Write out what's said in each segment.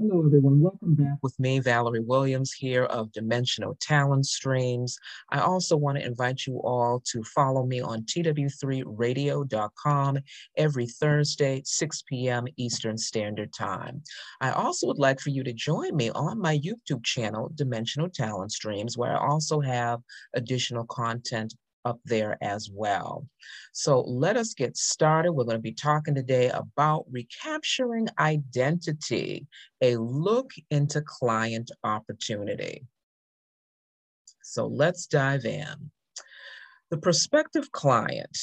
Hello, everyone. Welcome back with me, Valerie Williams, here of Dimensional Talent Streams. I also want to invite you all to follow me on tw3radio.com every Thursday, 6 p.m. Eastern Standard Time. I also would like for you to join me on my YouTube channel, Dimensional Talent Streams, where I also have additional content up there as well. So let us get started. We're going to be talking today about recapturing identity, a look into client opportunity. So let's dive in. The prospective client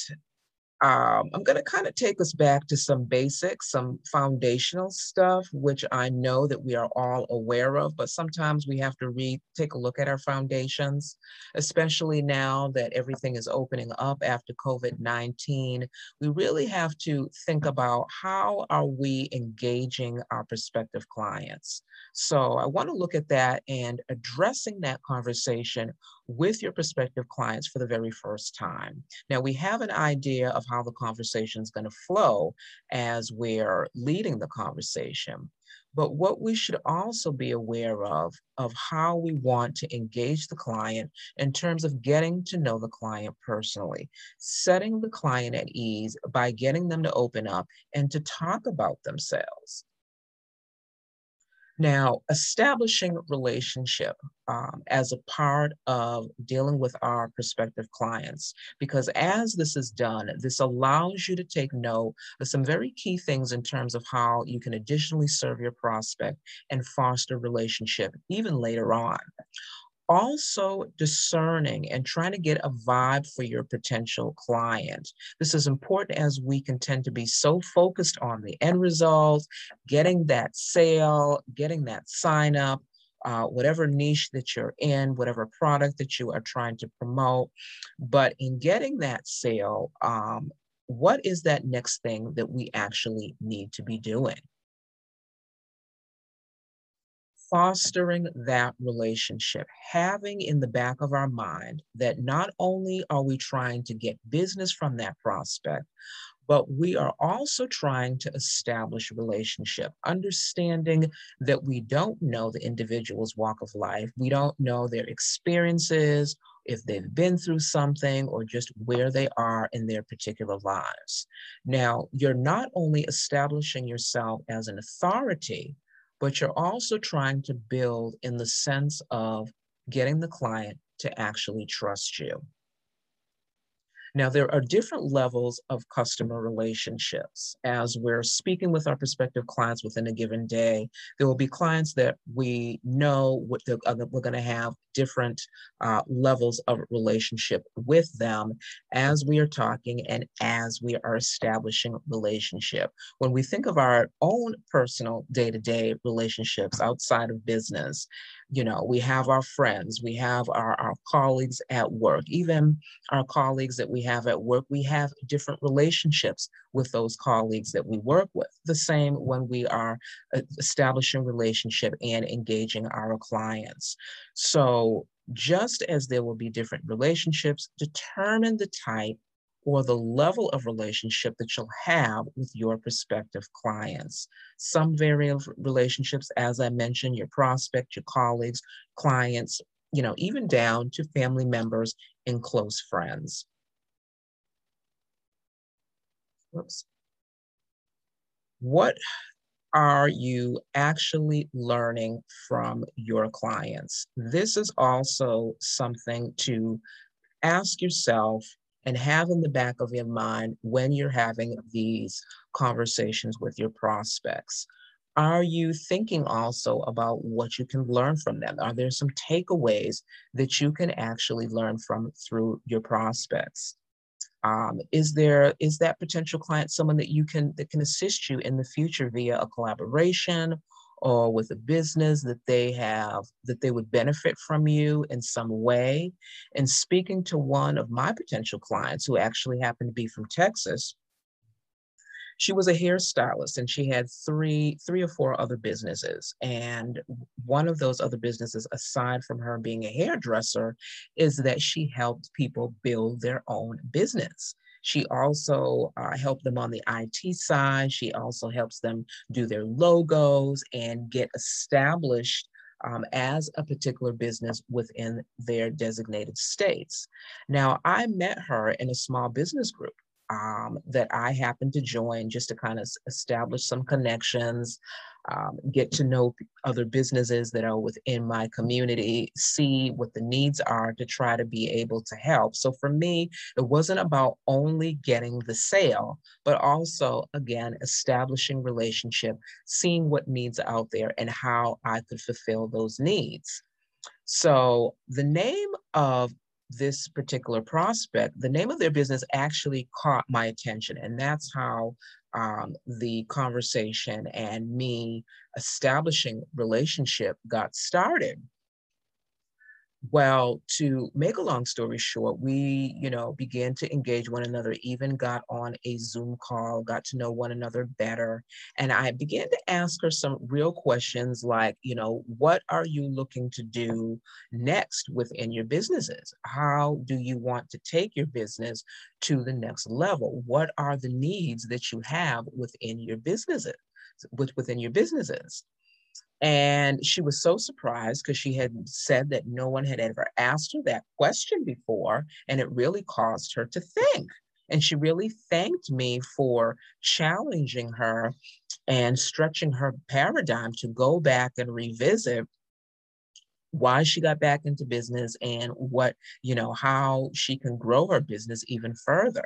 um, I'm going to kind of take us back to some basics, some foundational stuff, which I know that we are all aware of, but sometimes we have to read, take a look at our foundations, especially now that everything is opening up after COVID-19. We really have to think about how are we engaging our prospective clients. So I want to look at that and addressing that conversation with your prospective clients for the very first time. Now, we have an idea of how the conversation is going to flow as we're leading the conversation. But what we should also be aware of, of how we want to engage the client in terms of getting to know the client personally, setting the client at ease by getting them to open up and to talk about themselves. Now, establishing relationship um, as a part of dealing with our prospective clients, because as this is done, this allows you to take note of some very key things in terms of how you can additionally serve your prospect and foster relationship even later on also discerning and trying to get a vibe for your potential client. This is important as we can tend to be so focused on the end result, getting that sale, getting that sign up, uh, whatever niche that you're in, whatever product that you are trying to promote. But in getting that sale, um, what is that next thing that we actually need to be doing? Fostering that relationship, having in the back of our mind that not only are we trying to get business from that prospect, but we are also trying to establish a relationship, understanding that we don't know the individual's walk of life. We don't know their experiences, if they've been through something, or just where they are in their particular lives. Now, you're not only establishing yourself as an authority, but you're also trying to build in the sense of getting the client to actually trust you. Now, there are different levels of customer relationships. As we're speaking with our prospective clients within a given day, there will be clients that we know what uh, we're going to have different uh, levels of relationship with them as we are talking and as we are establishing relationship. When we think of our own personal day-to-day relationships outside of business, you know, we have our friends, we have our, our colleagues at work, even our colleagues that we have at work, we have different relationships with those colleagues that we work with. The same when we are uh, establishing relationship and engaging our clients. So just as there will be different relationships, determine the type or the level of relationship that you'll have with your prospective clients. Some vary relationships, as I mentioned, your prospect, your colleagues, clients, you know, even down to family members and close friends. Whoops. What are you actually learning from your clients? This is also something to ask yourself and have in the back of your mind when you're having these conversations with your prospects. Are you thinking also about what you can learn from them? Are there some takeaways that you can actually learn from through your prospects? Um, is there is that potential client someone that you can that can assist you in the future via a collaboration or with a business that they have that they would benefit from you in some way? And speaking to one of my potential clients who actually happened to be from texas she was a hairstylist and she had three three or four other businesses and one of those other businesses aside from her being a hairdresser is that she helped people build their own business She also uh, helped them on the IT side. She also helps them do their logos and get established um, as a particular business within their designated states. Now, I met her in a small business group um, that I happened to join just to kind of establish some connections, um, get to know other businesses that are within my community, see what the needs are to try to be able to help. So for me, it wasn't about only getting the sale, but also, again, establishing relationship, seeing what needs out there and how I could fulfill those needs. So the name of this particular prospect, the name of their business actually caught my attention. And that's how um, the conversation and me establishing relationship got started. Well, to make a long story short, we, you know, began to engage one another, even got on a Zoom call, got to know one another better. And I began to ask her some real questions like, you know, what are you looking to do next within your businesses? How do you want to take your business to the next level? What are the needs that you have within your businesses? Within your businesses. And she was so surprised because she had said that no one had ever asked her that question before. And it really caused her to think. And she really thanked me for challenging her and stretching her paradigm to go back and revisit why she got back into business and what, you know, how she can grow her business even further.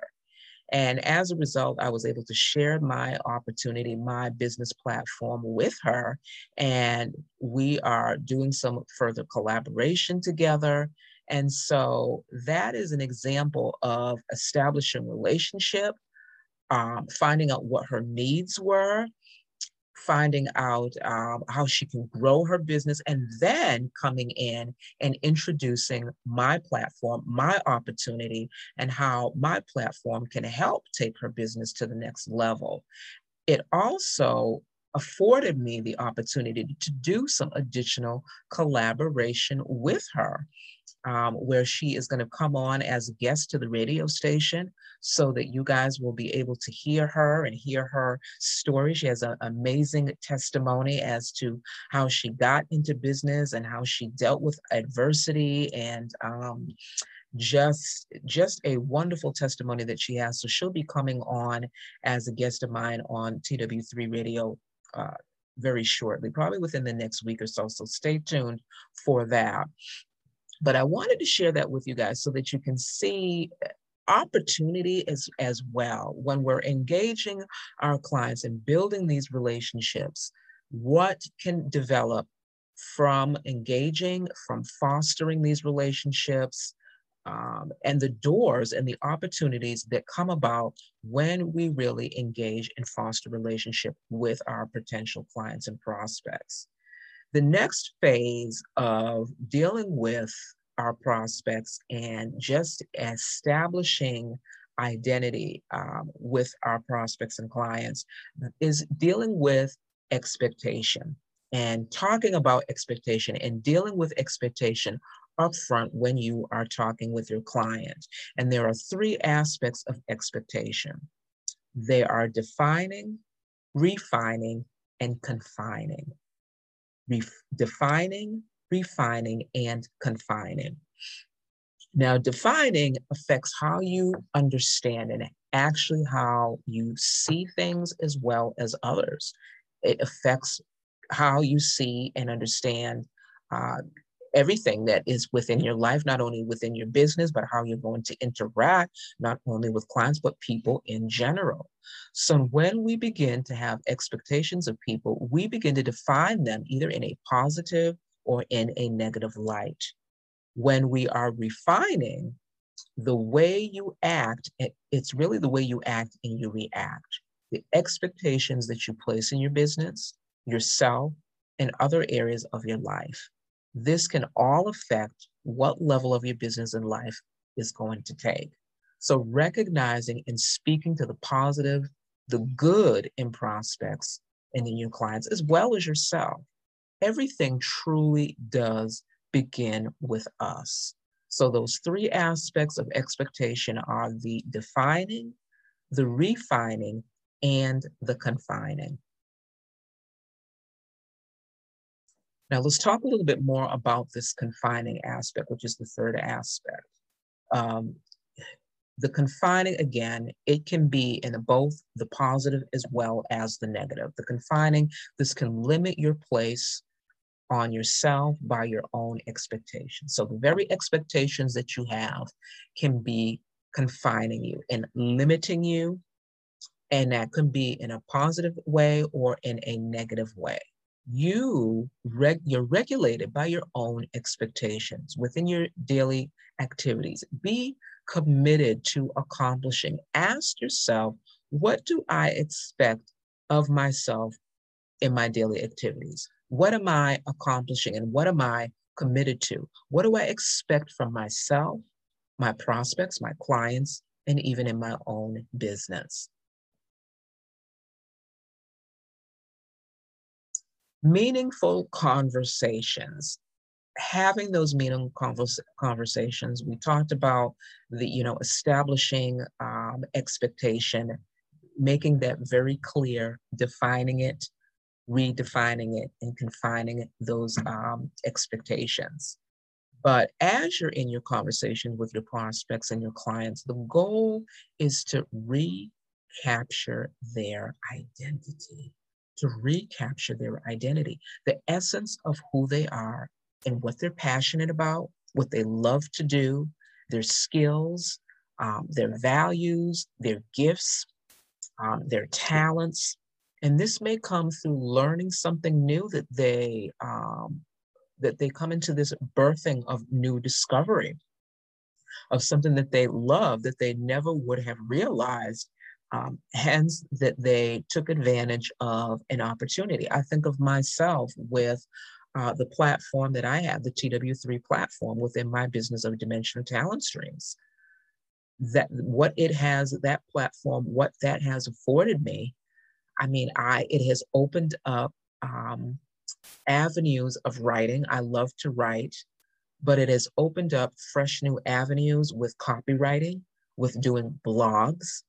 And as a result, I was able to share my opportunity, my business platform with her. And we are doing some further collaboration together. And so that is an example of establishing relationship, um, finding out what her needs were, finding out um, how she can grow her business, and then coming in and introducing my platform, my opportunity, and how my platform can help take her business to the next level. It also afforded me the opportunity to do some additional collaboration with her um, where she is going to come on as a guest to the radio station so that you guys will be able to hear her and hear her story. She has an amazing testimony as to how she got into business and how she dealt with adversity and um, just just a wonderful testimony that she has. So she'll be coming on as a guest of mine on tw3 radio uh, very shortly probably within the next week or so. So stay tuned for that but I wanted to share that with you guys so that you can see opportunity as, as well when we're engaging our clients and building these relationships. What can develop from engaging, from fostering these relationships, um, and the doors and the opportunities that come about when we really engage and foster relationship with our potential clients and prospects. The next phase of dealing with our prospects and just establishing identity um, with our prospects and clients is dealing with expectation and talking about expectation and dealing with expectation upfront when you are talking with your client. And there are three aspects of expectation. They are defining, refining, and confining defining, refining, and confining. Now, defining affects how you understand and actually how you see things as well as others. It affects how you see and understand uh, everything that is within your life, not only within your business, but how you're going to interact, not only with clients, but people in general. So when we begin to have expectations of people, we begin to define them either in a positive or in a negative light. When we are refining, the way you act, it's really the way you act and you react. The expectations that you place in your business, yourself, and other areas of your life. This can all affect what level of your business and life is going to take. So, recognizing and speaking to the positive, the good in prospects and in your clients, as well as yourself, everything truly does begin with us. So those three aspects of expectation are the defining, the refining, and the confining. Now let's talk a little bit more about this confining aspect, which is the third aspect. Um, the confining, again, it can be in both the positive as well as the negative. The confining, this can limit your place on yourself by your own expectations. So the very expectations that you have can be confining you and limiting you. And that can be in a positive way or in a negative way. You reg- you're regulated by your own expectations within your daily activities. Be committed to accomplishing. Ask yourself, what do I expect of myself in my daily activities? What am I accomplishing and what am I committed to? What do I expect from myself, my prospects, my clients, and even in my own business? Meaningful conversations. Having those meaningful convers- conversations we talked about the you know establishing um, expectation making that very clear defining it redefining it and confining those um, expectations. But as you're in your conversation with your prospects and your clients the goal is to recapture their identity to recapture their identity the essence of who they are and what they're passionate about, what they love to do, their skills, um, their values, their gifts, um, their talents. And this may come through learning something new that they um, that they come into this birthing of new discovery of something that they love that they never would have realized um, hence that they took advantage of an opportunity. I think of myself with uh, the platform that I have, the TW3 platform within my business of dimensional talent streams. That what it has, that platform, what that has afforded me, I mean, I it has opened up um, avenues of writing. I love to write, but it has opened up fresh new avenues with copywriting, with doing blogs.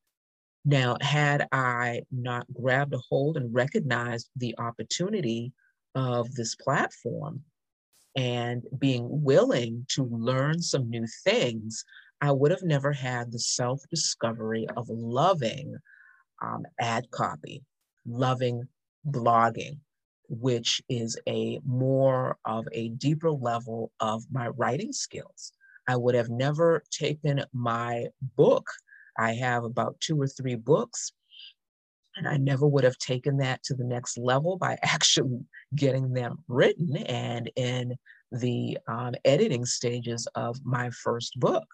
Now, had I not grabbed a hold and recognized the opportunity of this platform and being willing to learn some new things, I would have never had the self discovery of loving um, ad copy, loving blogging, which is a more of a deeper level of my writing skills. I would have never taken my book. I have about two or three books and I never would have taken that to the next level by actually getting them written and in the um, editing stages of my first book.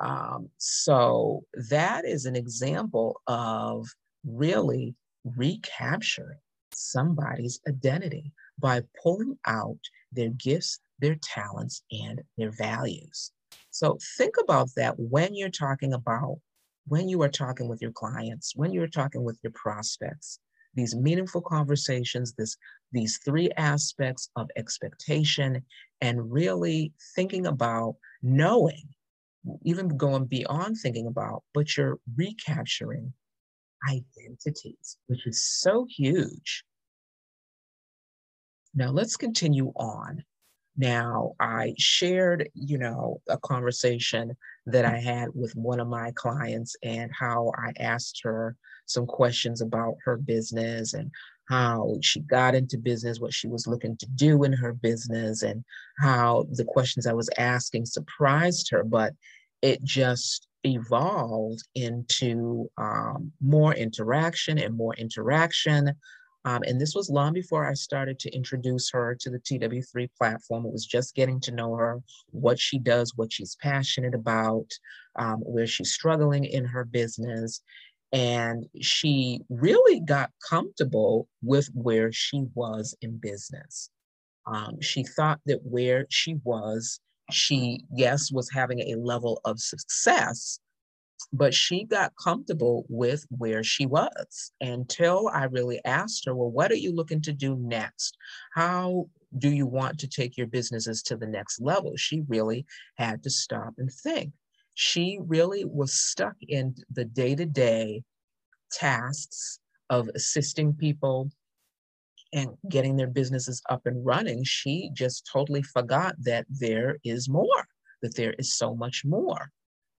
Um, so that is an example of really recapturing somebody's identity by pulling out their gifts, their talents, and their values. So think about that when you're talking about when you are talking with your clients, when you're talking with your prospects, these meaningful conversations, this, these three aspects of expectation and really thinking about knowing, even going beyond thinking about, but you're recapturing identities, which is so huge. Now let's continue on. Now, I shared, you know, a conversation that I had with one of my clients and how I asked her some questions about her business and how she got into business, what she was looking to do in her business, and how the questions I was asking surprised her, but it just evolved into um, more interaction and more interaction um, and this was long before I started to introduce her to the TW3 platform. It was just getting to know her, what she does, what she's passionate about, um, where she's struggling in her business. And she really got comfortable with where she was in business. Um, she thought that where she was, she, yes, was having a level of success, but she got comfortable with where she was until I really asked her, well, what are you looking to do next? How do you want to take your businesses to the next level? She really had to stop and think. She really was stuck in the day to day tasks of assisting people and getting their businesses up and running. She just totally forgot that there is more, that there is so much more.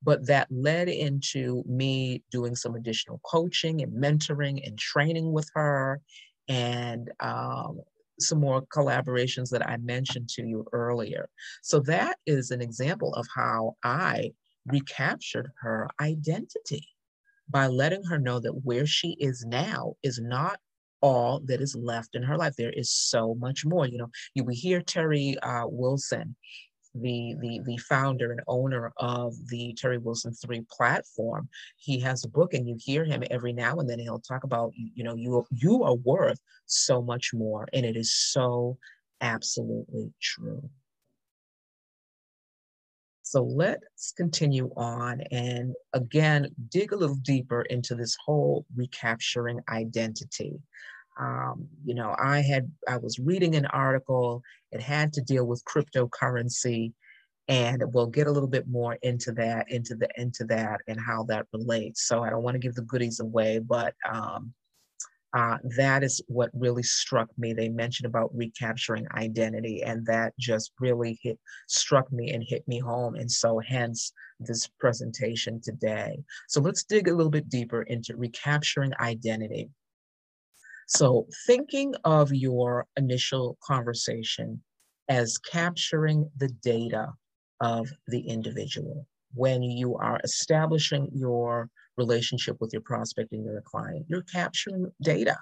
But that led into me doing some additional coaching and mentoring and training with her and um, some more collaborations that I mentioned to you earlier. So that is an example of how I recaptured her identity by letting her know that where she is now is not all that is left in her life. There is so much more. You know, you we hear Terry uh, Wilson the, the, the founder and owner of the Terry Wilson 3 platform. He has a book and you hear him every now and then he'll talk about, you know, you, you are worth so much more. And it is so absolutely true. So let's continue on and again, dig a little deeper into this whole recapturing identity. Um, you know, I had I was reading an article. It had to deal with cryptocurrency, and we'll get a little bit more into that, into the into that, and how that relates. So I don't want to give the goodies away, but um, uh, that is what really struck me. They mentioned about recapturing identity, and that just really hit struck me and hit me home. And so, hence this presentation today. So let's dig a little bit deeper into recapturing identity. So, thinking of your initial conversation as capturing the data of the individual when you are establishing your relationship with your prospect and your client, you're capturing data.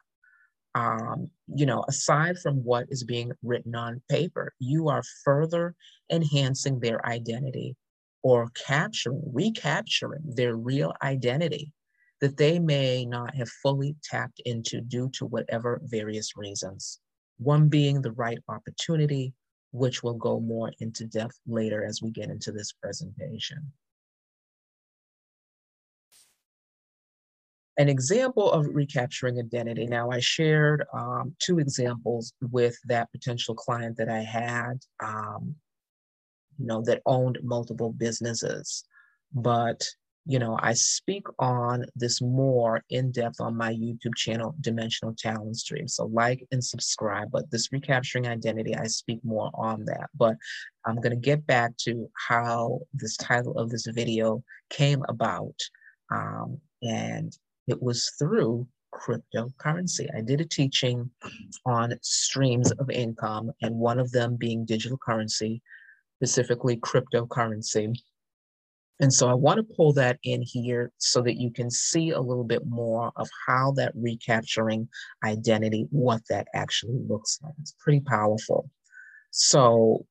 Um, you know, aside from what is being written on paper, you are further enhancing their identity or capturing, recapturing their real identity that they may not have fully tapped into due to whatever various reasons. One being the right opportunity, which will go more into depth later as we get into this presentation. An example of recapturing identity. Now, I shared um, two examples with that potential client that I had, um, you know, that owned multiple businesses. But you know, I speak on this more in depth on my YouTube channel, Dimensional Talent Stream. So like and subscribe, but this recapturing identity, I speak more on that. But I'm gonna get back to how this title of this video came about. Um, and it was through cryptocurrency. I did a teaching on streams of income and one of them being digital currency, specifically cryptocurrency. And so I want to pull that in here so that you can see a little bit more of how that recapturing identity, what that actually looks like. It's pretty powerful. So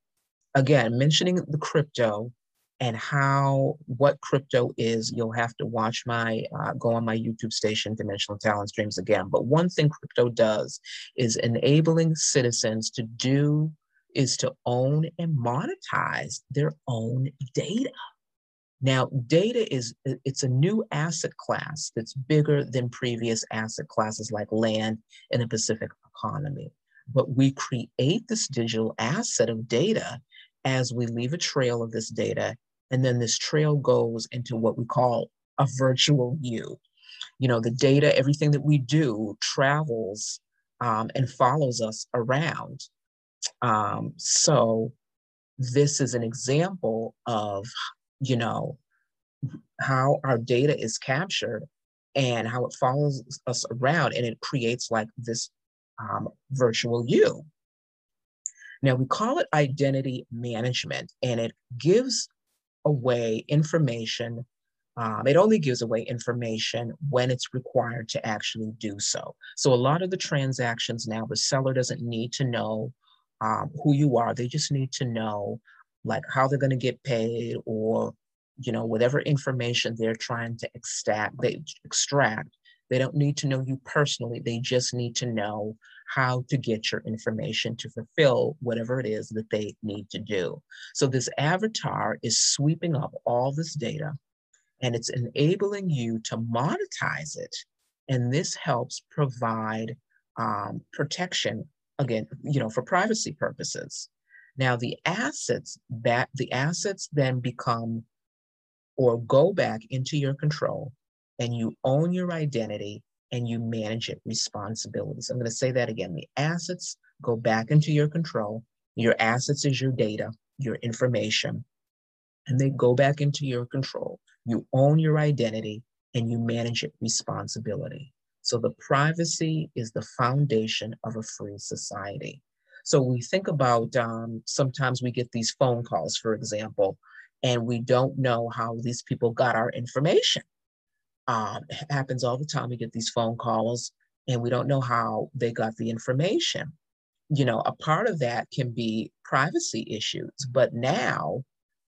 again, mentioning the crypto and how, what crypto is, you'll have to watch my, uh, go on my YouTube station, Dimensional Talent Streams again. But one thing crypto does is enabling citizens to do, is to own and monetize their own data. Now, data is it's a new asset class that's bigger than previous asset classes like land in the Pacific economy. But we create this digital asset of data as we leave a trail of this data, and then this trail goes into what we call a virtual you. You know, the data, everything that we do travels um, and follows us around. Um, so this is an example of you know, how our data is captured and how it follows us around and it creates like this um, virtual you. Now we call it identity management and it gives away information. Um, it only gives away information when it's required to actually do so. So a lot of the transactions now, the seller doesn't need to know um, who you are. They just need to know like how they're going to get paid or you know whatever information they're trying to extract they extract. They don't need to know you personally. They just need to know how to get your information to fulfill whatever it is that they need to do. So this avatar is sweeping up all this data and it's enabling you to monetize it and this helps provide um, protection again, you know, for privacy purposes. Now the assets that the assets then become or go back into your control and you own your identity and you manage it responsibilities. I'm going to say that again. The assets go back into your control. Your assets is your data, your information, and they go back into your control. You own your identity and you manage it responsibility. So the privacy is the foundation of a free society. So we think about um, sometimes we get these phone calls, for example, and we don't know how these people got our information. Um, it happens all the time. We get these phone calls and we don't know how they got the information. You know, a part of that can be privacy issues, but now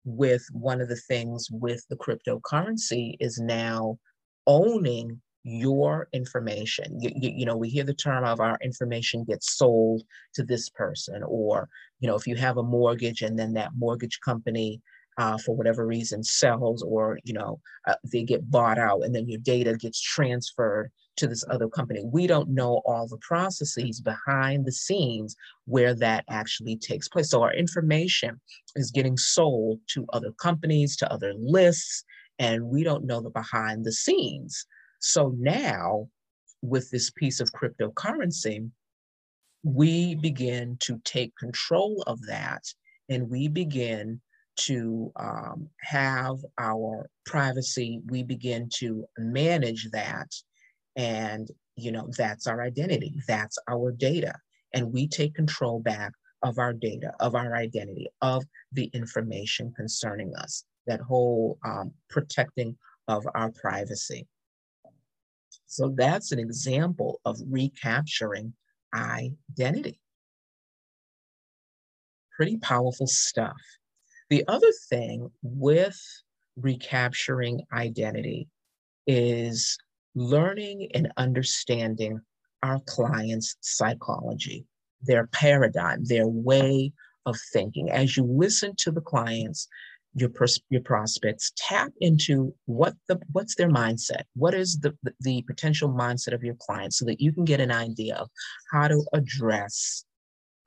with one of the things with the cryptocurrency is now owning your information. You, you, you, know, we hear the term of our information gets sold to this person, or, you know, if you have a mortgage and then that mortgage company, uh, for whatever reason, sells, or, you know, uh, they get bought out and then your data gets transferred to this other company. We don't know all the processes behind the scenes where that actually takes place. So our information is getting sold to other companies, to other lists, and we don't know the behind the scenes. So now, with this piece of cryptocurrency, we begin to take control of that and we begin to um, have our privacy, we begin to manage that and, you know, that's our identity, that's our data. And we take control back of our data, of our identity, of the information concerning us, that whole um, protecting of our privacy. So that's an example of recapturing identity. Pretty powerful stuff. The other thing with recapturing identity is learning and understanding our clients' psychology, their paradigm, their way of thinking. As you listen to the clients, your, pers- your prospects, tap into what the what's their mindset, what is the, the, potential mindset of your client, so that you can get an idea of how to address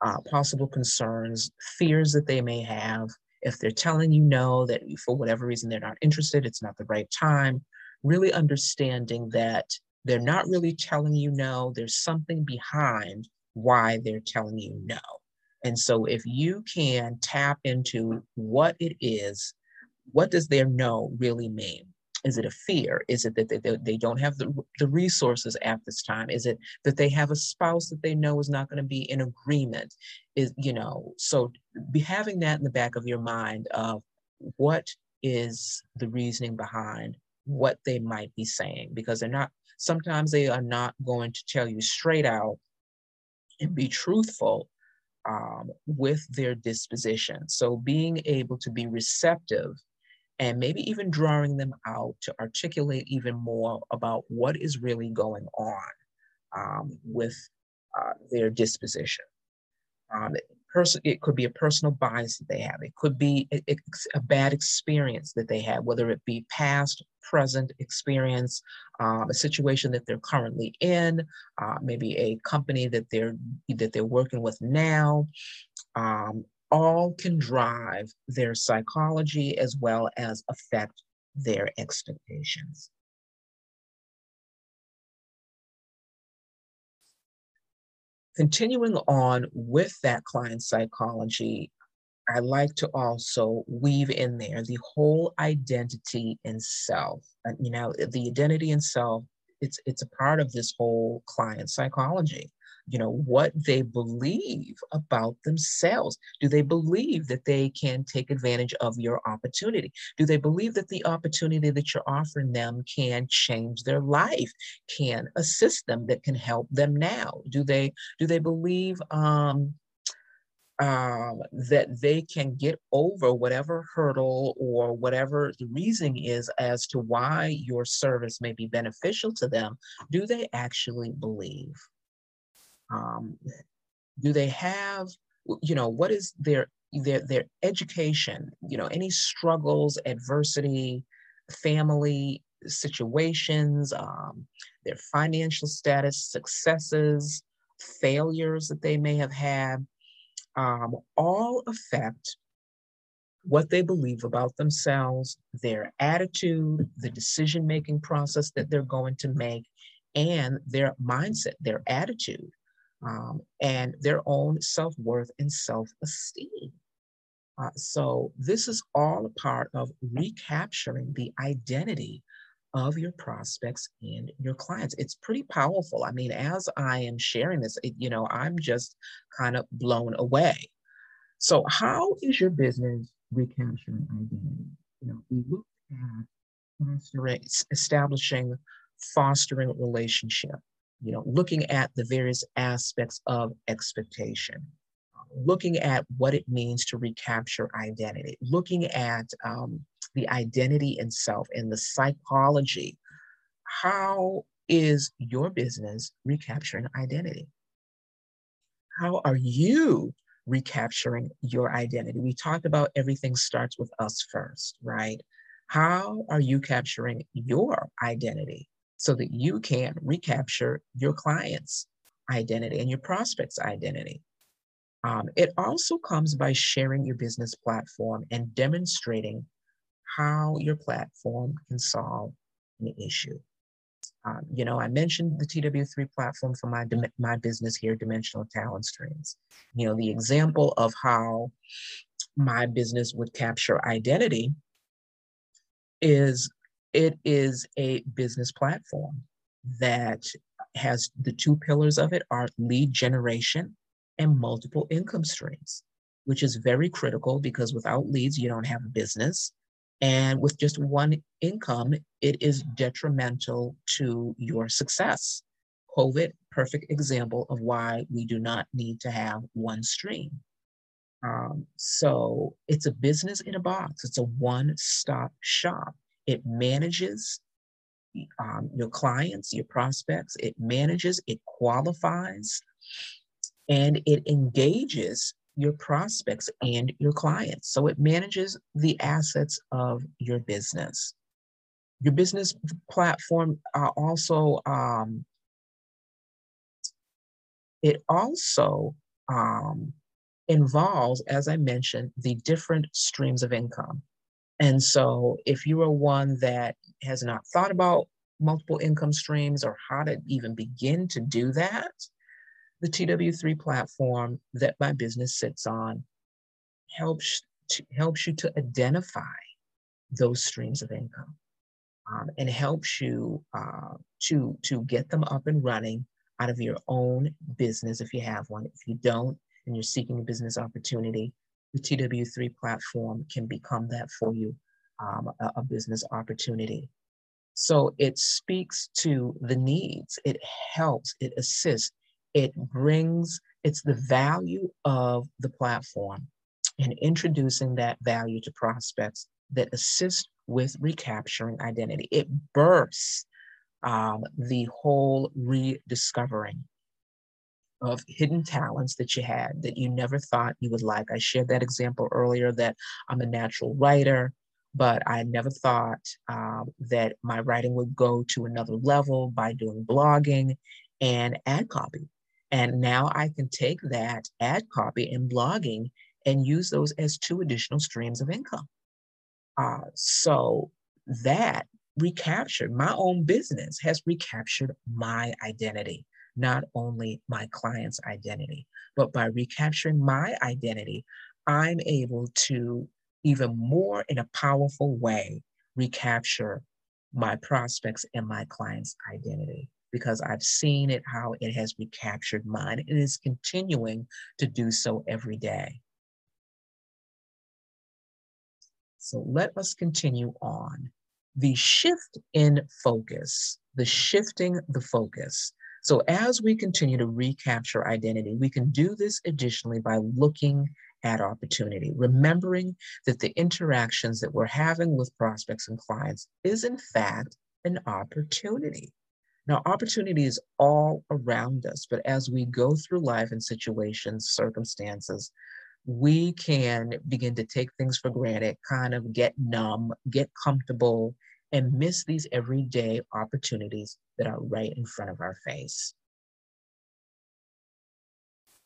uh, possible concerns, fears that they may have. If they're telling you no, that for whatever reason they're not interested, it's not the right time, really understanding that they're not really telling you no, there's something behind why they're telling you no. And so if you can tap into what it is, what does their no really mean? Is it a fear? Is it that they, they don't have the, the resources at this time? Is it that they have a spouse that they know is not going to be in agreement? Is, you know, so be having that in the back of your mind of what is the reasoning behind what they might be saying because they're not sometimes they are not going to tell you straight out and be truthful um, with their disposition. So being able to be receptive and maybe even drawing them out to articulate even more about what is really going on um, with uh, their disposition. Um, person it could be a personal bias that they have. It could be a, a bad experience that they had whether it be past present experience um, a situation that they're currently in uh, maybe a company that they're that they're working with now. Um, all can drive their psychology as well as affect their expectations Continuing on with that client psychology, I like to also weave in there the whole identity and self. You know, the identity and self, it's it's a part of this whole client psychology you know what they believe about themselves. Do they believe that they can take advantage of your opportunity? Do they believe that the opportunity that you're offering them can change their life can assist them that can help them now? Do they do they believe um um, that they can get over whatever hurdle or whatever the reason is as to why your service may be beneficial to them, do they actually believe? Um, do they have, you know, what is their their their education? You know, any struggles, adversity, family situations, um, their financial status, successes, failures that they may have had, um, all affect what they believe about themselves, their attitude, the decision making process that they're going to make, and their mindset, their attitude, um, and their own self worth and self esteem. Uh, so, this is all a part of recapturing the identity of your prospects and your clients. It's pretty powerful. I mean, as I am sharing this, it, you know, I'm just kind of blown away. So, how is your business recapturing identity? You know, we look at fostering, establishing fostering relationship, you know, looking at the various aspects of expectation, looking at what it means to recapture identity, looking at um, the identity in self and the psychology. How is your business recapturing identity? How are you recapturing your identity? We talked about everything starts with us first, right? How are you capturing your identity so that you can recapture your client's identity and your prospect's identity? Um, it also comes by sharing your business platform and demonstrating how your platform can solve an issue. Um, you know, I mentioned the TW3 platform for my, my business here, Dimensional Talent Streams. You know, the example of how my business would capture identity is it is a business platform that has the two pillars of it are lead generation and multiple income streams, which is very critical because without leads, you don't have a business. And with just one income, it is detrimental to your success. COVID, perfect example of why we do not need to have one stream. Um, so it's a business in a box. It's a one-stop shop. It manages um, your clients, your prospects. It manages, it qualifies, and it engages your prospects and your clients. So it manages the assets of your business. Your business platform uh, also um, it also um, involves, as I mentioned, the different streams of income. And so, if you are one that has not thought about multiple income streams or how to even begin to do that, the TW3 platform that my business sits on helps to, helps you to identify those streams of income um, and helps you uh, to to get them up and running out of your own business if you have one. If you don't and you're seeking a business opportunity, the TW3 platform can become that for you, um, a, a business opportunity. So it speaks to the needs, it helps, it assists, it brings, it's the value of the platform and introducing that value to prospects that assist with recapturing identity. It bursts um, the whole rediscovering of hidden talents that you had that you never thought you would like. I shared that example earlier that I'm a natural writer, but I never thought um, that my writing would go to another level by doing blogging and ad copy. And now I can take that ad copy and blogging and use those as two additional streams of income. Uh, so that recaptured my own business has recaptured my identity, not only my client's identity, but by recapturing my identity, I'm able to even more in a powerful way recapture my prospects and my client's identity because I've seen it how it has recaptured mine. and is continuing to do so every day. So let us continue on. The shift in focus, the shifting the focus. So as we continue to recapture identity, we can do this additionally by looking at opportunity, remembering that the interactions that we're having with prospects and clients is in fact an opportunity. Now, opportunity is all around us, but as we go through life and situations, circumstances, we can begin to take things for granted, kind of get numb, get comfortable, and miss these everyday opportunities that are right in front of our face.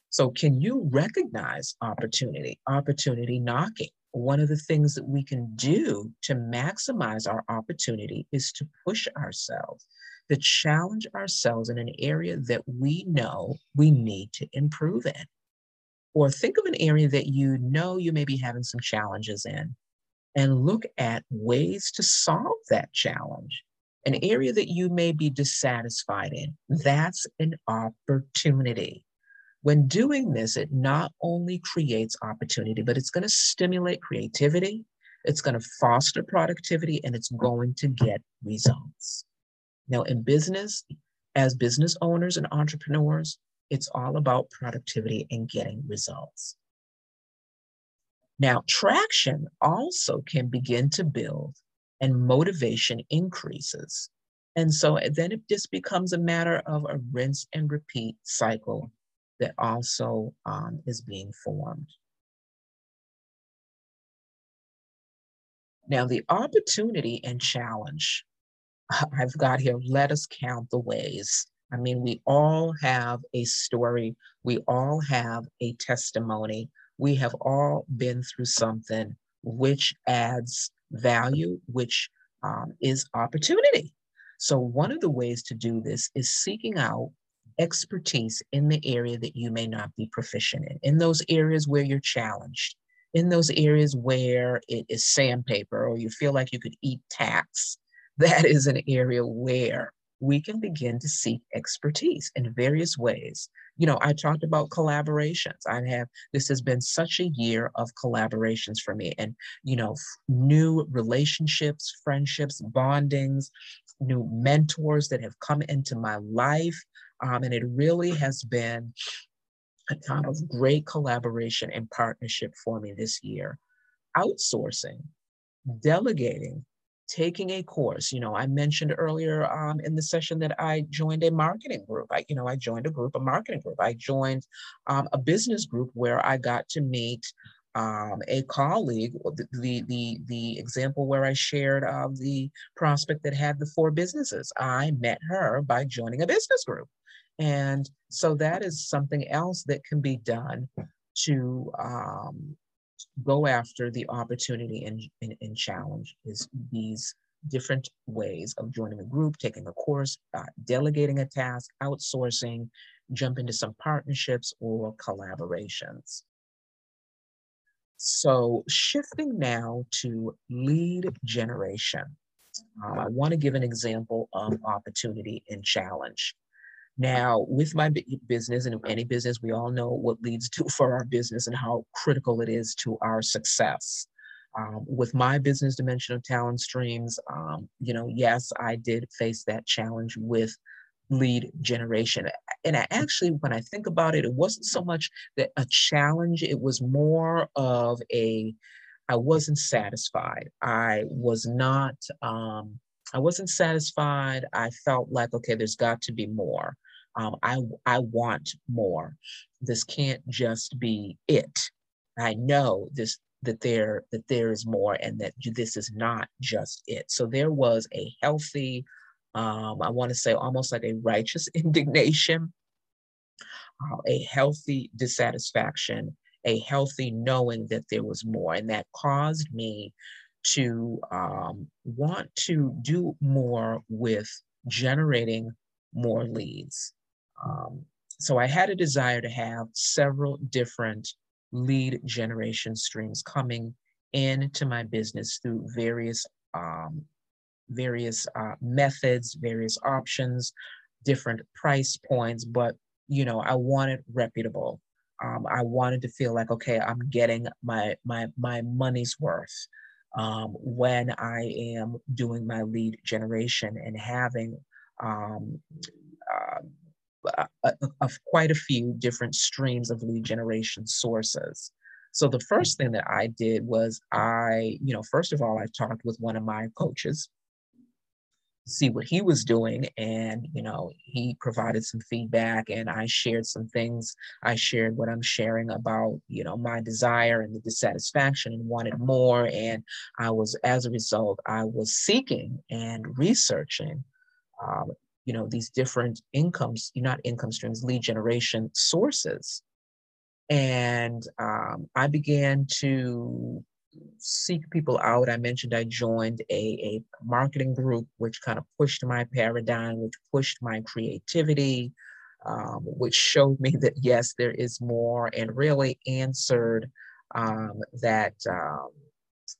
So, can you recognize opportunity, opportunity knocking? One of the things that we can do to maximize our opportunity is to push ourselves, to challenge ourselves in an area that we know we need to improve in. Or think of an area that you know you may be having some challenges in and look at ways to solve that challenge. An area that you may be dissatisfied in, that's an opportunity. When doing this, it not only creates opportunity, but it's going to stimulate creativity, it's going to foster productivity, and it's going to get results. Now, in business, as business owners and entrepreneurs, it's all about productivity and getting results. Now, traction also can begin to build and motivation increases. And so then it just becomes a matter of a rinse and repeat cycle that also um, is being formed. Now, the opportunity and challenge I've got here, let us count the ways. I mean, we all have a story, we all have a testimony, we have all been through something which adds value, which um, is opportunity. So, one of the ways to do this is seeking out expertise in the area that you may not be proficient in, in those areas where you're challenged, in those areas where it is sandpaper or you feel like you could eat tacks. That is an area where we can begin to seek expertise in various ways. You know, I talked about collaborations. I have, this has been such a year of collaborations for me and, you know, new relationships, friendships, bondings, new mentors that have come into my life um, and it really has been a time of great collaboration and partnership for me this year. Outsourcing, delegating, taking a course. You know, I mentioned earlier um, in the session that I joined a marketing group. I, you know, I joined a group, a marketing group. I joined um, a business group where I got to meet um, a colleague, the, the, the, example where I shared uh, the prospect that had the four businesses. I met her by joining a business group. And so that is something else that can be done to um, go after the opportunity and, and, and, challenge is these different ways of joining a group, taking a course, uh, delegating a task, outsourcing, jump into some partnerships or collaborations. So shifting now to lead generation. Uh, I want to give an example of opportunity and challenge. Now, with my business and any business, we all know what leads to for our business and how critical it is to our success. Um, with my business Dimensional Talent Streams, um, you know, yes, I did face that challenge with lead generation. And I actually, when I think about it, it wasn't so much that a challenge, it was more of a, I wasn't satisfied. I was not, um, I wasn't satisfied. I felt like, okay, there's got to be more. Um, I, I want more. This can't just be it. I know this that there that there is more and that this is not just it. So there was a healthy, um, I want to say almost like a righteous indignation, uh, a healthy dissatisfaction, a healthy knowing that there was more, and that caused me to um, want to do more with generating more leads. Um, so I had a desire to have several different lead generation streams coming into my business through various um, various uh, methods, various options, different price points. But you know, I wanted reputable. Um, I wanted to feel like okay, I'm getting my my my money's worth um, when I am doing my lead generation and having um, uh, of quite a few different streams of lead generation sources. So the first thing that I did was I, you know, first of all, I talked with one of my coaches, see what he was doing, and you know, he provided some feedback, and I shared some things. I shared what I'm sharing about, you know, my desire and the dissatisfaction, and wanted more. And I was, as a result, I was seeking and researching um, you know these different incomes not income streams lead generation sources And um, I began to seek people out. I mentioned I joined a, a marketing group, which kind of pushed my paradigm, which pushed my creativity, um, which showed me that yes, there is more, and really answered um, that um,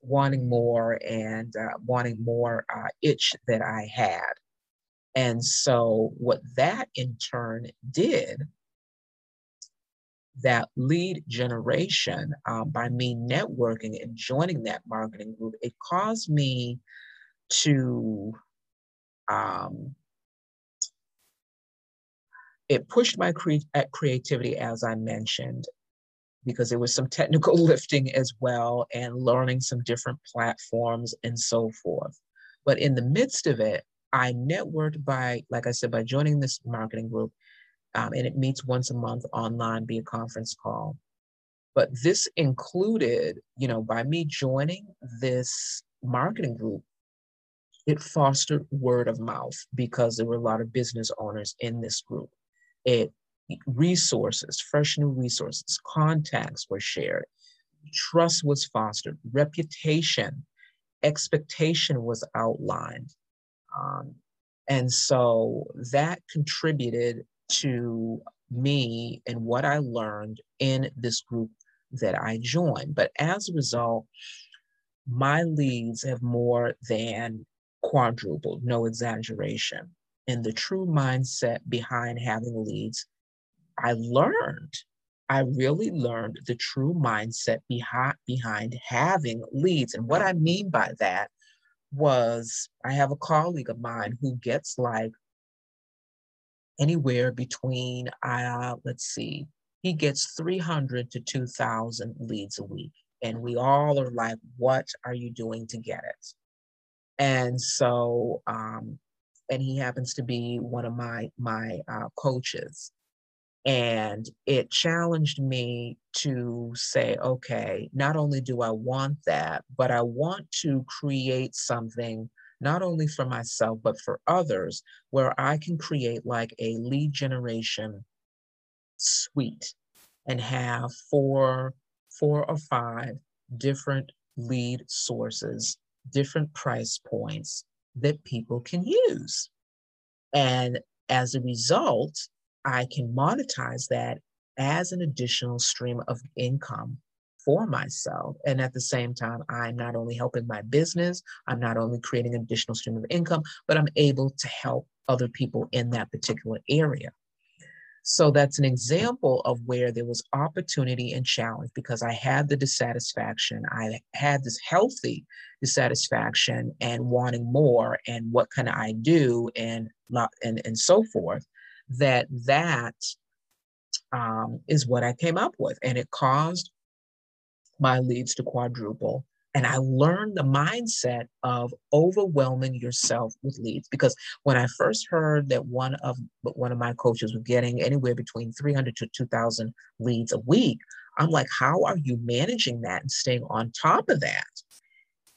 wanting more and uh, wanting more uh, itch that I had. And so, what that in turn did that lead generation um, by me networking and joining that marketing group, it caused me to, um, it pushed my cre- creativity, as I mentioned, because there was some technical lifting as well and learning some different platforms and so forth. But in the midst of it, I networked by, like I said, by joining this marketing group um, and it meets once a month online via conference call. But this included, you know, by me joining this marketing group, it fostered word of mouth because there were a lot of business owners in this group. It resources, fresh new resources, contacts were shared, trust was fostered, reputation, expectation was outlined. Um, and so that contributed to me and what I learned in this group that I joined. But as a result, my leads have more than quadrupled, no exaggeration. And the true mindset behind having leads, I learned, I really learned the true mindset behind, behind having leads. And what I mean by that was I have a colleague of mine who gets like anywhere between, uh, let's see, he gets 300 to 2,000 leads a week. And we all are like, what are you doing to get it? And so, um, and he happens to be one of my my uh, coaches, and it challenged me to say, okay, not only do I want that, but I want to create something not only for myself, but for others, where I can create like a lead generation suite and have four, four or five different lead sources, different price points that people can use. And as a result, I can monetize that as an additional stream of income for myself. And at the same time, I'm not only helping my business, I'm not only creating an additional stream of income, but I'm able to help other people in that particular area. So that's an example of where there was opportunity and challenge because I had the dissatisfaction. I had this healthy dissatisfaction and wanting more and what can I do and and, and so forth. That that um, is what I came up with. And it caused my leads to quadruple. And I learned the mindset of overwhelming yourself with leads because when I first heard that one of one of my coaches was getting anywhere between 300 to 2,000 leads a week, I'm like, how are you managing that and staying on top of that?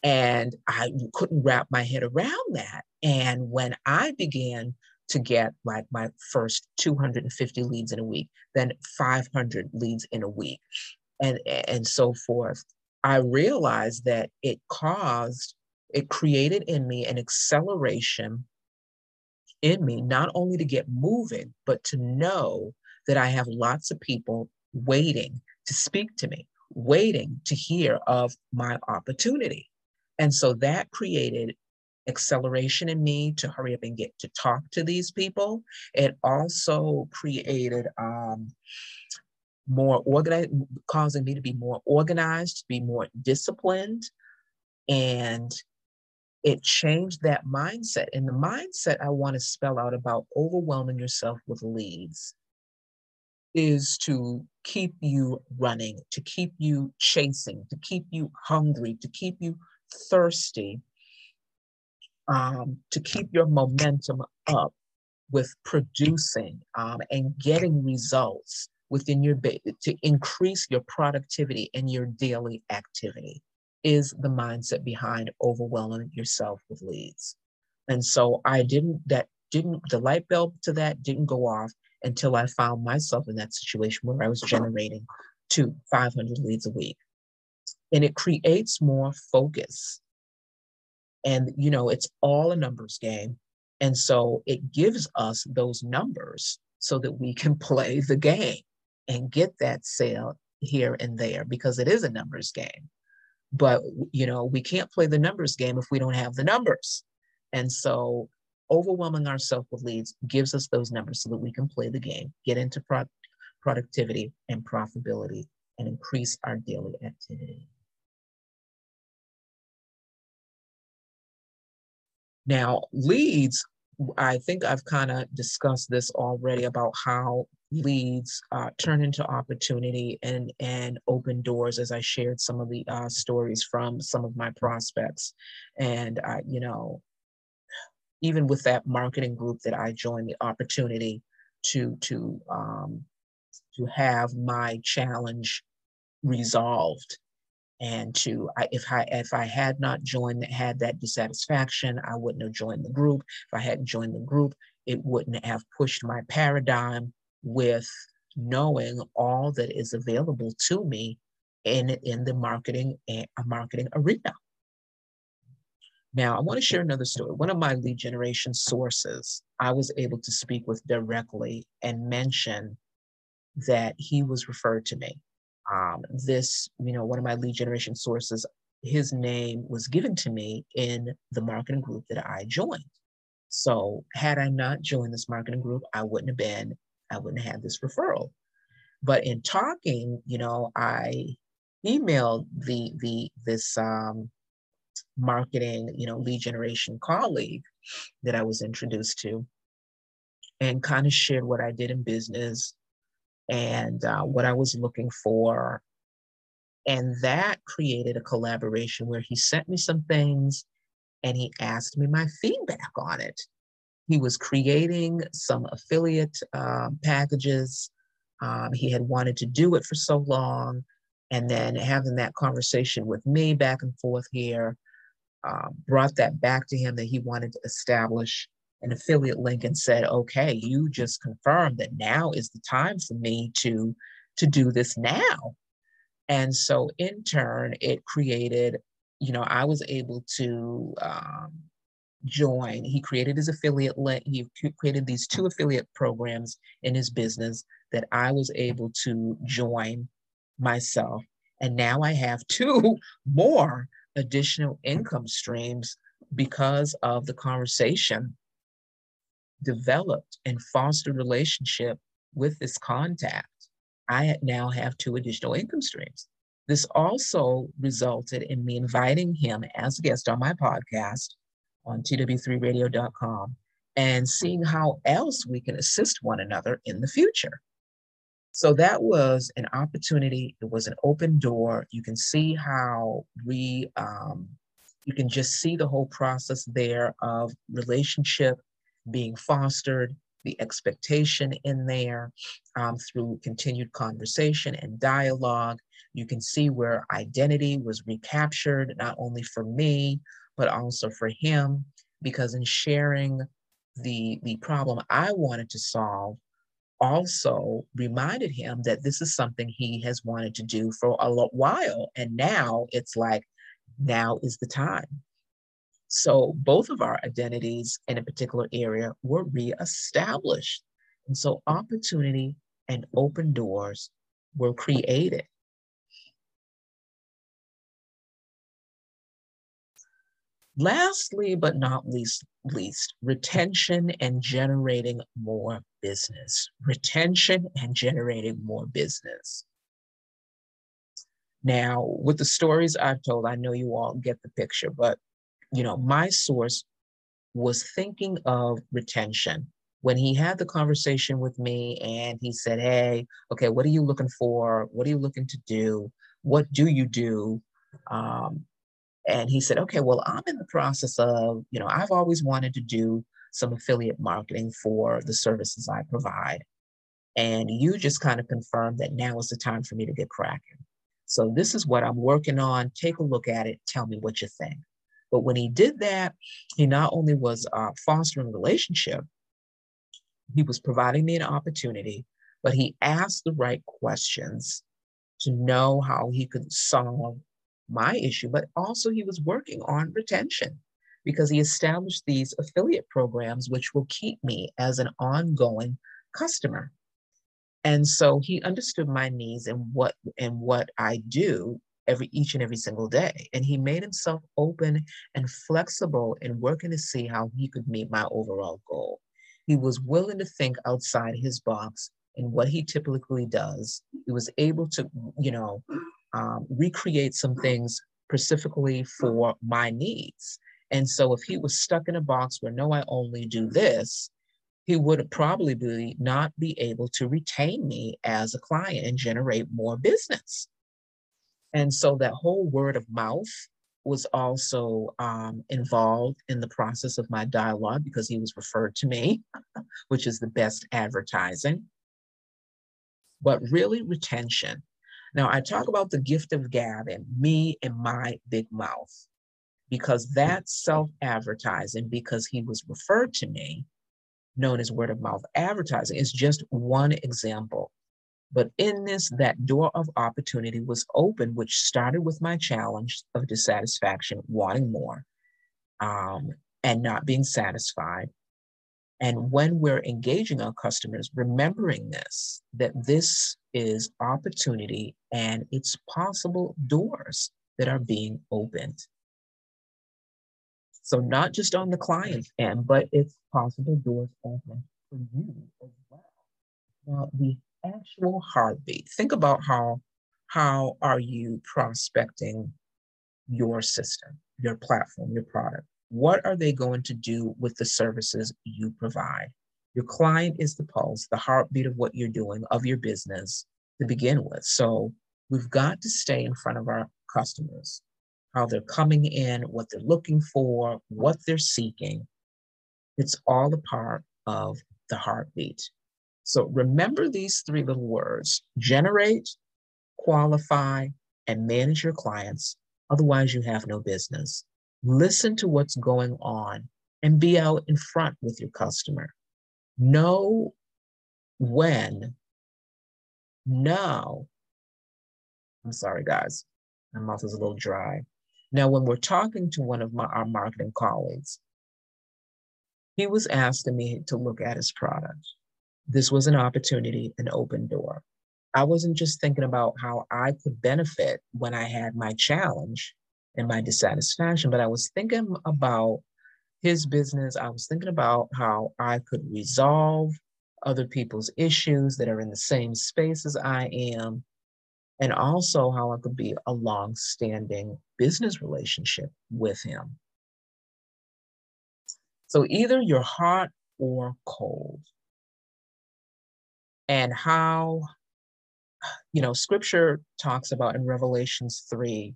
And I couldn't wrap my head around that. And when I began to get like my first 250 leads in a week, then 500 leads in a week, and and so forth. I realized that it caused it created in me an acceleration in me not only to get moving but to know that i have lots of people waiting to speak to me waiting to hear of my opportunity. And so that created acceleration in me to hurry up and get to talk to these people it also created um, more organized, causing me to be more organized, to be more disciplined. And it changed that mindset. And the mindset I want to spell out about overwhelming yourself with leads is to keep you running, to keep you chasing, to keep you hungry, to keep you thirsty, um, to keep your momentum up with producing um, and getting results within your to increase your productivity and your daily activity is the mindset behind overwhelming yourself with leads. And so I didn't that didn't the light bulb to that didn't go off until I found myself in that situation where I was generating to 500 leads a week. And it creates more focus. And, you know, it's all a numbers game. And so it gives us those numbers so that we can play the game and get that sale here and there because it is a numbers game. But, you know, we can't play the numbers game if we don't have the numbers. And so overwhelming ourselves with leads gives us those numbers so that we can play the game, get into pro- productivity and profitability, and increase our daily activity. Now, leads, I think I've kind of discussed this already about how leads uh, turn into opportunity and, and open doors as I shared some of the uh, stories from some of my prospects. And, you know, even with that marketing group that I joined, the opportunity to to um, to have my challenge resolved, and to I, if I if I had not joined had that dissatisfaction, I wouldn't have joined the group. If I hadn't joined the group, it wouldn't have pushed my paradigm with knowing all that is available to me in in the marketing eh, marketing arena. Now, I want to share another story. One of my lead generation sources, I was able to speak with directly and mention that he was referred to me. Um, this, you know, one of my lead generation sources, his name was given to me in the marketing group that I joined. So, had I not joined this marketing group, I wouldn't have been, I wouldn't have had this referral. But in talking, you know, I emailed the the this um, marketing, you know, lead generation colleague that I was introduced to and kind of shared what I did in business and uh, what I was looking for. And that created a collaboration where he sent me some things and he asked me my feedback on it. He was creating some affiliate uh, packages. Um, he had wanted to do it for so long. And then having that conversation with me back and forth here uh, brought that back to him that he wanted to establish an affiliate link and said, okay, you just confirmed that now is the time for me to, to do this now. And so in turn, it created, you know, I was able to um, join. He created his affiliate link. He created these two affiliate programs in his business that I was able to join myself. And now I have two more additional income streams because of the conversation developed and fostered relationship with this contact. I now have two additional income streams. This also resulted in me inviting him as a guest on my podcast on tw3radio.com and seeing how else we can assist one another in the future. So that was an opportunity. It was an open door. You can see how we, um, you can just see the whole process there of relationship being fostered, the expectation in there um, through continued conversation and dialogue. You can see where identity was recaptured, not only for me, but also for him, because in sharing the, the problem I wanted to solve, also reminded him that this is something he has wanted to do for a while. And now it's like, now is the time. So both of our identities in a particular area were reestablished. And so opportunity and open doors were created. Lastly, but not least, least, retention and generating more business. Retention and generating more business. Now, with the stories I've told, I know you all get the picture, but you know, my source was thinking of retention when he had the conversation with me and he said, Hey, okay, what are you looking for? What are you looking to do? What do you do? Um, and he said, okay, well, I'm in the process of, you know, I've always wanted to do some affiliate marketing for the services I provide. And you just kind of confirmed that now is the time for me to get cracking. So this is what I'm working on. Take a look at it. Tell me what you think. But when he did that, he not only was uh, fostering relationship, he was providing me an opportunity, but he asked the right questions to know how he could solve my issue, but also he was working on retention because he established these affiliate programs, which will keep me as an ongoing customer. And so he understood my needs and what and what I do every each and every single day. And he made himself open and flexible in working to see how he could meet my overall goal. He was willing to think outside his box and what he typically does. He was able to, you know, um, recreate some things specifically for my needs. And so if he was stuck in a box where no, I only do this, he would probably not be able to retain me as a client and generate more business. And so that whole word of mouth was also um, involved in the process of my dialogue because he was referred to me, which is the best advertising. But really, retention. Now, I talk about the gift of gab and me and my big mouth because that's self advertising because he was referred to me known as word of mouth advertising is just one example. But in this, that door of opportunity was open, which started with my challenge of dissatisfaction, wanting more, um, and not being satisfied. And when we're engaging our customers, remembering this, that this is opportunity and it's possible doors that are being opened. So not just on the client end, but it's possible doors open for you as well. Now the actual heartbeat. Think about how how are you prospecting your system, your platform, your product? What are they going to do with the services you provide? Your client is the pulse, the heartbeat of what you're doing, of your business to begin with. So we've got to stay in front of our customers how they're coming in, what they're looking for, what they're seeking. It's all a part of the heartbeat. So remember these three little words generate, qualify, and manage your clients. Otherwise, you have no business. Listen to what's going on and be out in front with your customer. Know when, now, I'm sorry, guys, my mouth is a little dry. Now, when we're talking to one of my, our marketing colleagues, he was asking me to look at his product. This was an opportunity, an open door. I wasn't just thinking about how I could benefit when I had my challenge and my dissatisfaction, but I was thinking about his business. I was thinking about how I could resolve other people's issues that are in the same space as I am and also how it could be a long standing business relationship with him. So either you're hot or cold. And how, you know, scripture talks about in Revelations 3,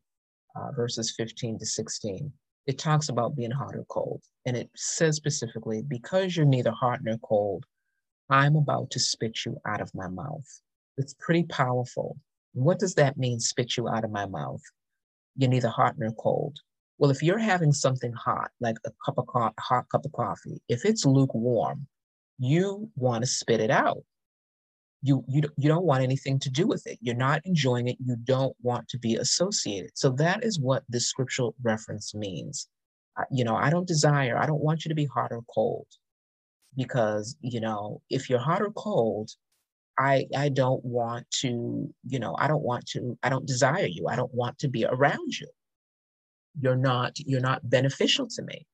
uh, verses 15 to 16, it talks about being hot or cold. And it says specifically, because you're neither hot nor cold, I'm about to spit you out of my mouth. It's pretty powerful. What does that mean, spit you out of my mouth? You're neither hot nor cold. Well, if you're having something hot, like a cup of co- hot cup of coffee, if it's lukewarm, you want to spit it out. You, you, you don't want anything to do with it. You're not enjoying it. You don't want to be associated. So that is what this scriptural reference means. You know, I don't desire, I don't want you to be hot or cold because, you know, if you're hot or cold, I I don't want to, you know, I don't want to, I don't desire you. I don't want to be around you. You're not, you're not beneficial to me.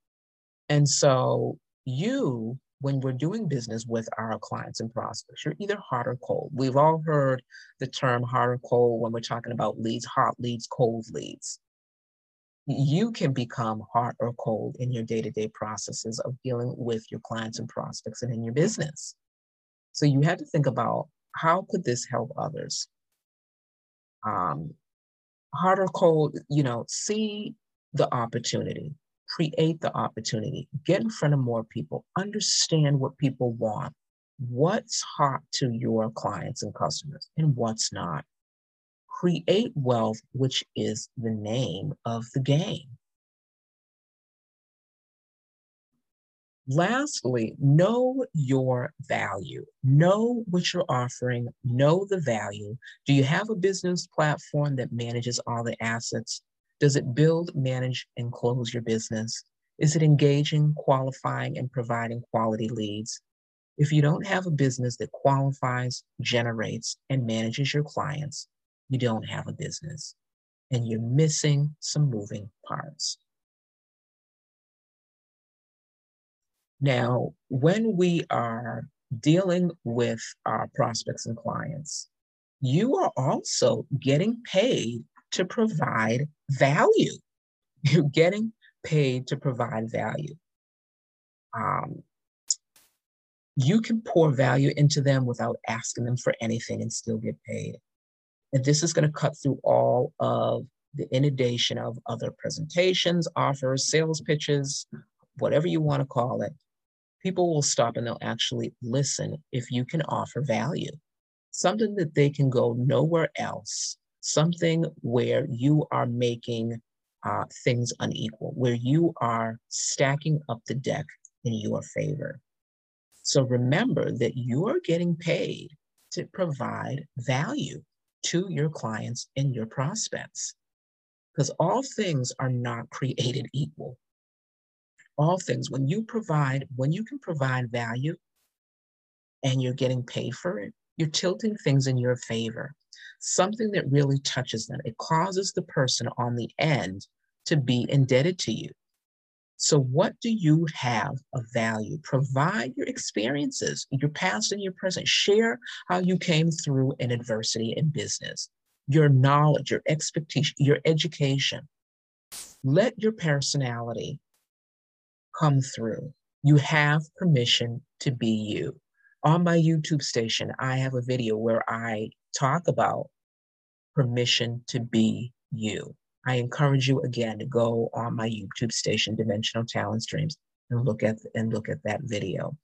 And so you, when we're doing business with our clients and prospects, you're either hot or cold. We've all heard the term hot or cold when we're talking about leads, hot leads, cold leads. You can become hot or cold in your day to day processes of dealing with your clients and prospects and in your business. So you had to think about how could this help others? Um, hard or cold, you know, see the opportunity, create the opportunity, get in front of more people, understand what people want, what's hot to your clients and customers, and what's not. Create wealth, which is the name of the game. Lastly, know your value. Know what you're offering, know the value. Do you have a business platform that manages all the assets? Does it build, manage, and close your business? Is it engaging, qualifying, and providing quality leads? If you don't have a business that qualifies, generates, and manages your clients, you don't have a business and you're missing some moving parts. Now, when we are dealing with our prospects and clients, you are also getting paid to provide value. You're getting paid to provide value. Um, you can pour value into them without asking them for anything and still get paid. And this is going to cut through all of the inundation of other presentations, offers, sales pitches, whatever you want to call it people will stop and they'll actually listen if you can offer value, something that they can go nowhere else, something where you are making uh, things unequal, where you are stacking up the deck in your favor. So remember that you are getting paid to provide value to your clients and your prospects because all things are not created equal all things. When you provide, when you can provide value and you're getting paid for it, you're tilting things in your favor. Something that really touches them. It causes the person on the end to be indebted to you. So, what do you have of value? Provide your experiences, your past and your present. Share how you came through in adversity in business, your knowledge, your expectation, your education. Let your personality come through. You have permission to be you. On my YouTube station, I have a video where I talk about permission to be you. I encourage you again to go on my YouTube station, Dimensional Talent Streams, and look at and look at that video.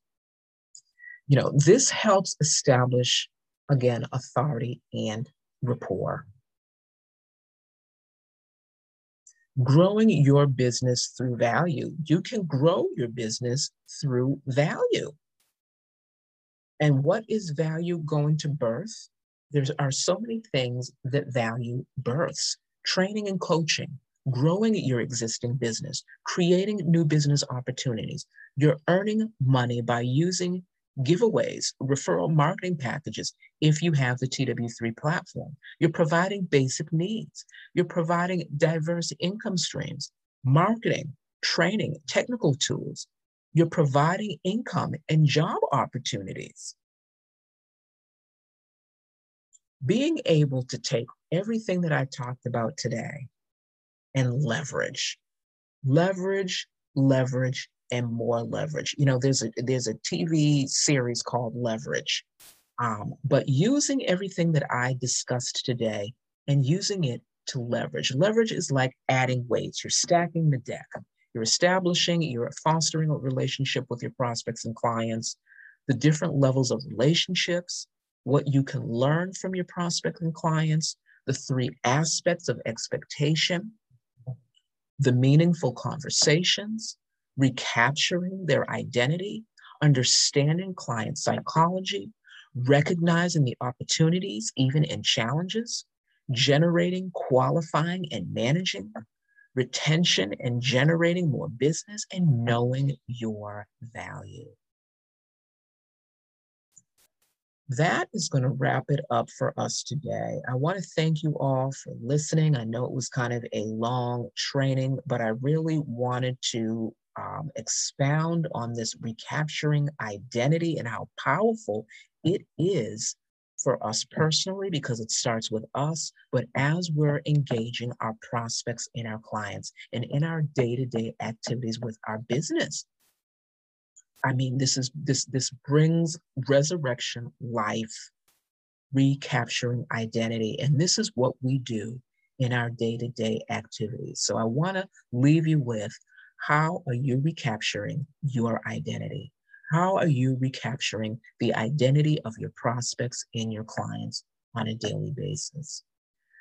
You know, this helps establish again authority and rapport. growing your business through value. You can grow your business through value. And what is value going to birth? There are so many things that value births training and coaching, growing your existing business, creating new business opportunities. You're earning money by using giveaways, referral marketing packages if you have the TW3 platform. You're providing basic needs. You're providing diverse income streams, marketing, training, technical tools. You're providing income and job opportunities. Being able to take everything that I talked about today and leverage, leverage, leverage, and more leverage. You know, there's a there's a TV series called Leverage. Um, but using everything that I discussed today and using it to leverage. Leverage is like adding weights. You're stacking the deck. You're establishing, you're fostering a relationship with your prospects and clients, the different levels of relationships, what you can learn from your prospects and clients, the three aspects of expectation, the meaningful conversations, recapturing their identity, understanding client psychology, recognizing the opportunities even in challenges, generating, qualifying, and managing, retention and generating more business, and knowing your value. That is going to wrap it up for us today. I want to thank you all for listening. I know it was kind of a long training, but I really wanted to um, expound on this recapturing identity and how powerful it is for us personally because it starts with us, but as we're engaging our prospects and our clients and in our day-to-day activities with our business. I mean, this is this this brings resurrection life, recapturing identity. And this is what we do in our day-to-day activities. So I want to leave you with how are you recapturing your identity? How are you recapturing the identity of your prospects and your clients on a daily basis?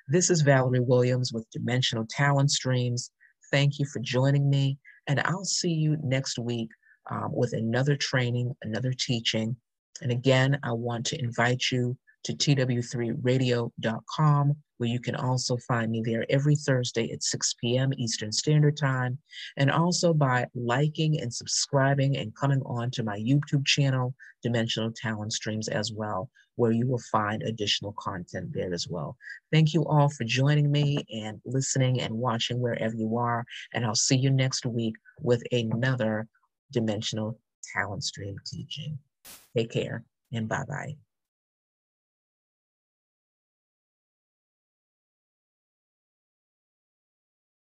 This is Valerie Williams with Dimensional Talent Streams. Thank you for joining me, and I'll see you next week um, with another training, another teaching. And again, I want to invite you to tw3radio.com, where you can also find me there every Thursday at 6 p.m. Eastern Standard Time, and also by liking and subscribing and coming on to my YouTube channel, Dimensional Talent Streams, as well, where you will find additional content there as well. Thank you all for joining me and listening and watching wherever you are, and I'll see you next week with another Dimensional Talent Stream teaching. Take care and bye bye.